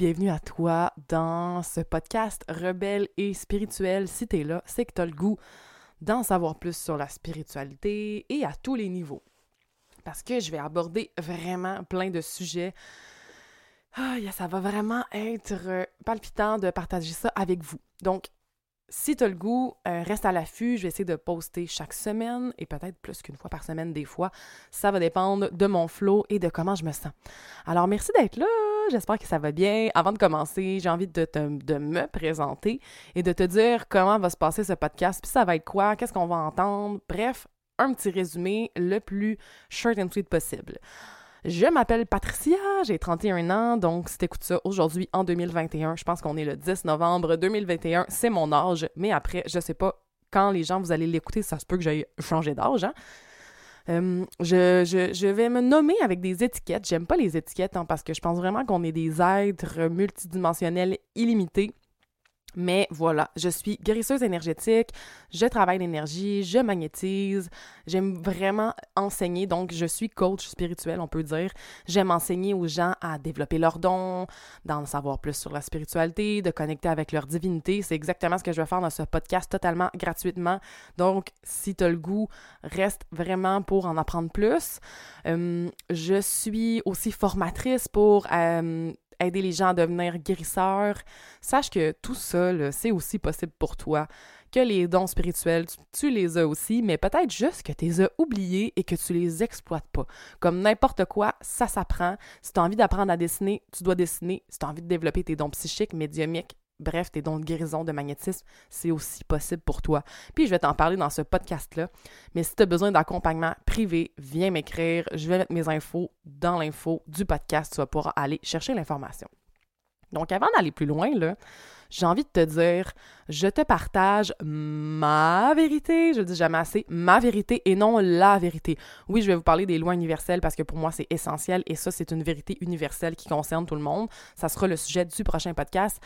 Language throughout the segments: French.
bienvenue à toi dans ce podcast rebelle et spirituel. Si t'es là, c'est que t'as le goût d'en savoir plus sur la spiritualité et à tous les niveaux. Parce que je vais aborder vraiment plein de sujets. Ça va vraiment être palpitant de partager ça avec vous. Donc, si tu as le goût, euh, reste à l'affût. Je vais essayer de poster chaque semaine et peut-être plus qu'une fois par semaine des fois. Ça va dépendre de mon flow et de comment je me sens. Alors, merci d'être là. J'espère que ça va bien. Avant de commencer, j'ai envie de, me présenter et de te dire comment va se passer ce podcast, puis ça va être quoi, qu'est-ce qu'on va entendre. Bref, un petit résumé le plus short and sweet possible. Je m'appelle Patricia, j'ai 31 ans, donc si t'écoutes ça aujourd'hui en 2021, je pense qu'on est le 10 novembre 2021, c'est mon âge, mais après, je sais pas quand les gens vous allez l'écouter, ça se peut que j'aille changer d'âge, hein? Euh, je, vais me nommer avec des étiquettes. J'aime pas les étiquettes hein, parce que je pense vraiment qu'on est des êtres multidimensionnels illimités. Mais voilà, je suis guérisseuse énergétique, je travaille l'énergie, je magnétise, j'aime vraiment enseigner, donc je suis coach spirituel, on peut dire. J'aime enseigner aux gens à développer leurs dons, d'en savoir plus sur la spiritualité, de connecter avec leur divinité. C'est exactement ce que je vais faire dans ce podcast totalement gratuitement. Donc, si tu as le goût, reste vraiment pour en apprendre plus. Euh, je suis aussi formatrice pour euh, aider les gens à devenir guérisseurs, sache que tout ça, c'est aussi possible pour toi. Que les dons spirituels, tu, les as aussi, mais peut-être juste que tu les as oubliés et que tu les exploites pas. Comme n'importe quoi, ça s'apprend. Si tu as envie d'apprendre à dessiner, tu dois dessiner. Si tu as envie de développer tes dons psychiques, médiumiques, bref, tes dons de guérison, de magnétisme, c'est aussi possible pour toi. Puis je vais t'en parler dans ce podcast-là. Mais si tu as besoin d'accompagnement privé, viens m'écrire. Je vais mettre mes infos dans l'info du podcast. Tu vas pouvoir aller chercher l'information. Donc avant d'aller plus loin, là, j'ai envie de te dire, je te partage ma vérité, je dis jamais assez, ma vérité et non la vérité. Oui, je vais vous parler des lois universelles parce que pour moi, c'est essentiel et ça, c'est une vérité universelle qui concerne tout le monde. Ça sera le sujet du prochain podcast.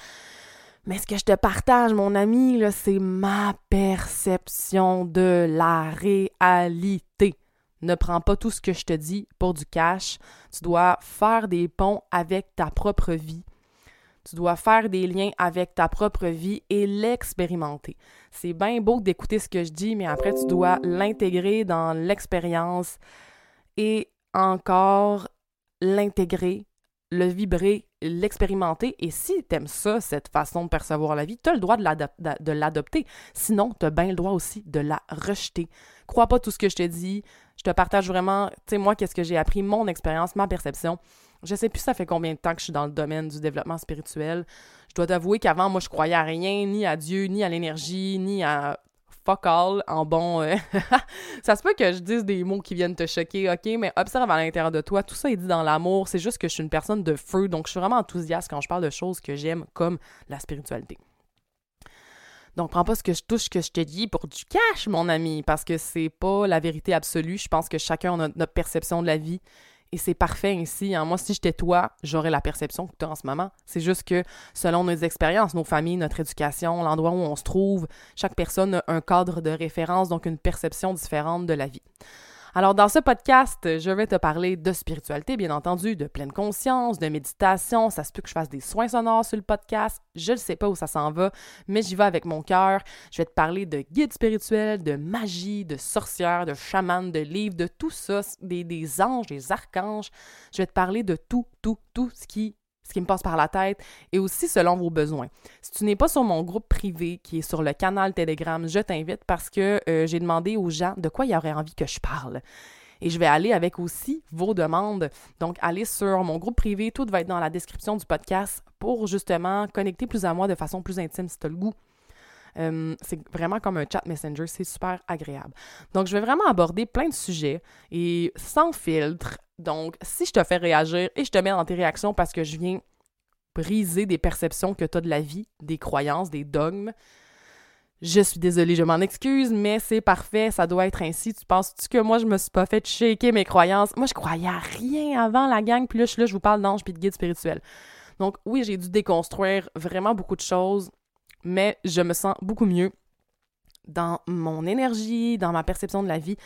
Mais ce que je te partage, mon ami, c'est ma perception de la réalité. Ne prends pas tout ce que je te dis pour du cash. Tu dois faire des ponts avec ta propre vie. Tu dois faire des liens avec ta propre vie et l'expérimenter. C'est bien beau d'écouter ce que je dis, mais après, tu dois l'intégrer dans l'expérience et encore l'intégrer, le vibrer l'expérimenter. Et si tu aimes ça, cette façon de percevoir la vie, tu as le droit de l'adopter. Sinon, tu as bien le droit aussi de la rejeter. Crois pas tout ce que je te dis. Je te partage vraiment, tu sais, moi, qu'est-ce que j'ai appris, mon expérience, ma perception. Je sais plus ça fait combien de temps que je suis dans le domaine du développement spirituel. Je dois t'avouer qu'avant, moi, je croyais à rien, ni à Dieu, ni à l'énergie, ni à fuck all en bon. Euh, ça se peut que je dise des mots qui viennent te choquer, ok, mais observe à l'intérieur de toi. Tout ça est dit dans l'amour. C'est juste que je suis une personne de feu, donc je suis vraiment enthousiaste quand je parle de choses que j'aime, comme la spiritualité. Donc, prends pas ce que je touche, que je te dis pour du cash, mon ami, parce que c'est pas la vérité absolue. Je pense que chacun a notre perception de la vie et c'est parfait ainsi. Hein. Moi, si j'étais toi, j'aurais la perception que tu as en ce moment. C'est juste que selon nos expériences, nos familles, notre éducation, l'endroit où on se trouve, chaque personne a un cadre de référence, donc une perception différente de la vie. Alors, dans ce podcast, je vais te parler de spiritualité, bien entendu, de pleine conscience, de méditation. Ça se peut que je fasse des soins sonores sur le podcast. Je ne sais pas où ça s'en va, mais j'y vais avec mon cœur. Je vais te parler de guides spirituels, de magie, de sorcières, de chamans, de livres, de tout ça, des, des anges, des archanges. Je vais te parler de tout, tout, tout ce qui ce qui me passe par la tête, et aussi selon vos besoins. Si tu n'es pas sur mon groupe privé qui est sur le canal Telegram, je t'invite parce que euh, j'ai demandé aux gens de quoi ils auraient envie que je parle. Et je vais aller avec aussi vos demandes. Donc, allez sur mon groupe privé, tout va être dans la description du podcast pour justement connecter plus à moi de façon plus intime si tu as le goût. Euh, c'est vraiment comme un chat messenger, c'est super agréable. Donc, je vais vraiment aborder plein de sujets et sans filtre, donc, si je te fais réagir et je te mets dans tes réactions parce que je viens briser des perceptions que tu as de la vie, des croyances, des dogmes, je suis désolée, je m'en excuse, mais c'est parfait, ça doit être ainsi. Tu penses-tu que moi, je me suis pas fait shaker mes croyances? Moi, je croyais à rien avant la gang, puis là, je, là, je vous parle d'ange puis de guide spirituel. Donc, oui, j'ai dû déconstruire vraiment beaucoup de choses, mais je me sens beaucoup mieux dans mon énergie, dans ma perception de la vie,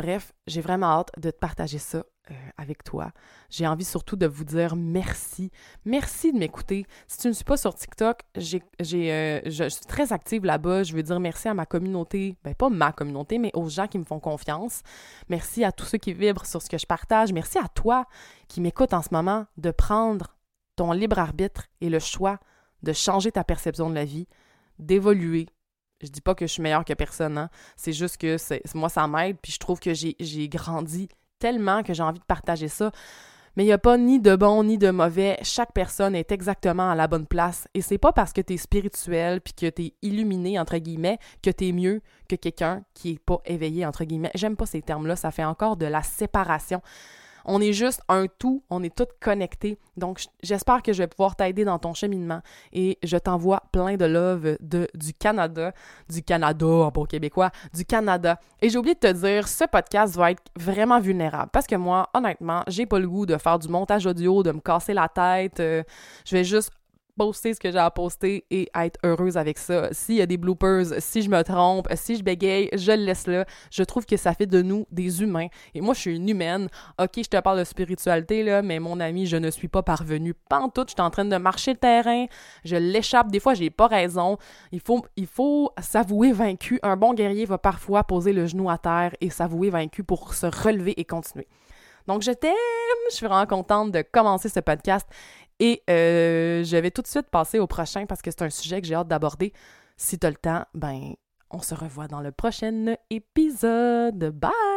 Bref, j'ai vraiment hâte de te partager ça euh, avec toi. J'ai envie surtout de vous dire merci. Merci de m'écouter. Si tu ne suis pas sur TikTok, euh, je, suis très active là-bas. Je veux dire merci à ma communauté. Ben, pas ma communauté, mais aux gens qui me font confiance. Merci à tous ceux qui vibrent sur ce que je partage. Merci à toi qui m'écoute en ce moment de prendre ton libre arbitre et le choix de changer ta perception de la vie, d'évoluer, je dis pas que je suis meilleure que personne, hein. c'est juste que moi, ça m'aide, puis je trouve que j'ai, grandi tellement que j'ai envie de partager ça. Mais il n'y a pas ni de bon ni de mauvais. Chaque personne est exactement à la bonne place. Et c'est pas parce que tu es spirituel puis que tu es illuminé, entre guillemets, que tu es mieux que quelqu'un qui est pas éveillé, entre guillemets. J'aime pas ces termes-là. Ça fait encore de la séparation. On est juste un tout, on est tous connectés. Donc, j'espère que je vais pouvoir t'aider dans ton cheminement et je t'envoie plein de love de, du Canada, du Canada en bon québécois, du Canada. Et j'ai oublié de te dire, ce podcast va être vraiment vulnérable parce que moi, honnêtement, j'ai pas le goût de faire du montage audio, de me casser la tête. Euh, je vais juste poster ce que j'ai à poster et être heureuse avec ça. S'il y a des bloopers, si je me trompe, si je bégaye, je le laisse là. Je trouve que ça fait de nous des humains. Et moi, je suis une humaine. Ok, je te parle de spiritualité, là, mais mon ami, je ne suis pas parvenue. Pantoute, je suis en train de marcher le terrain. Je l'échappe. Des fois, j'ai pas raison. Il faut, il faut s'avouer vaincu. Un bon guerrier va parfois poser le genou à terre et s'avouer vaincu pour se relever et continuer. Donc, je t'aime. Je suis vraiment contente de commencer ce podcast et euh, je vais tout de suite passer au prochain parce que c'est un sujet que j'ai hâte d'aborder. Si tu as le temps, ben, on se revoit dans le prochain épisode. Bye!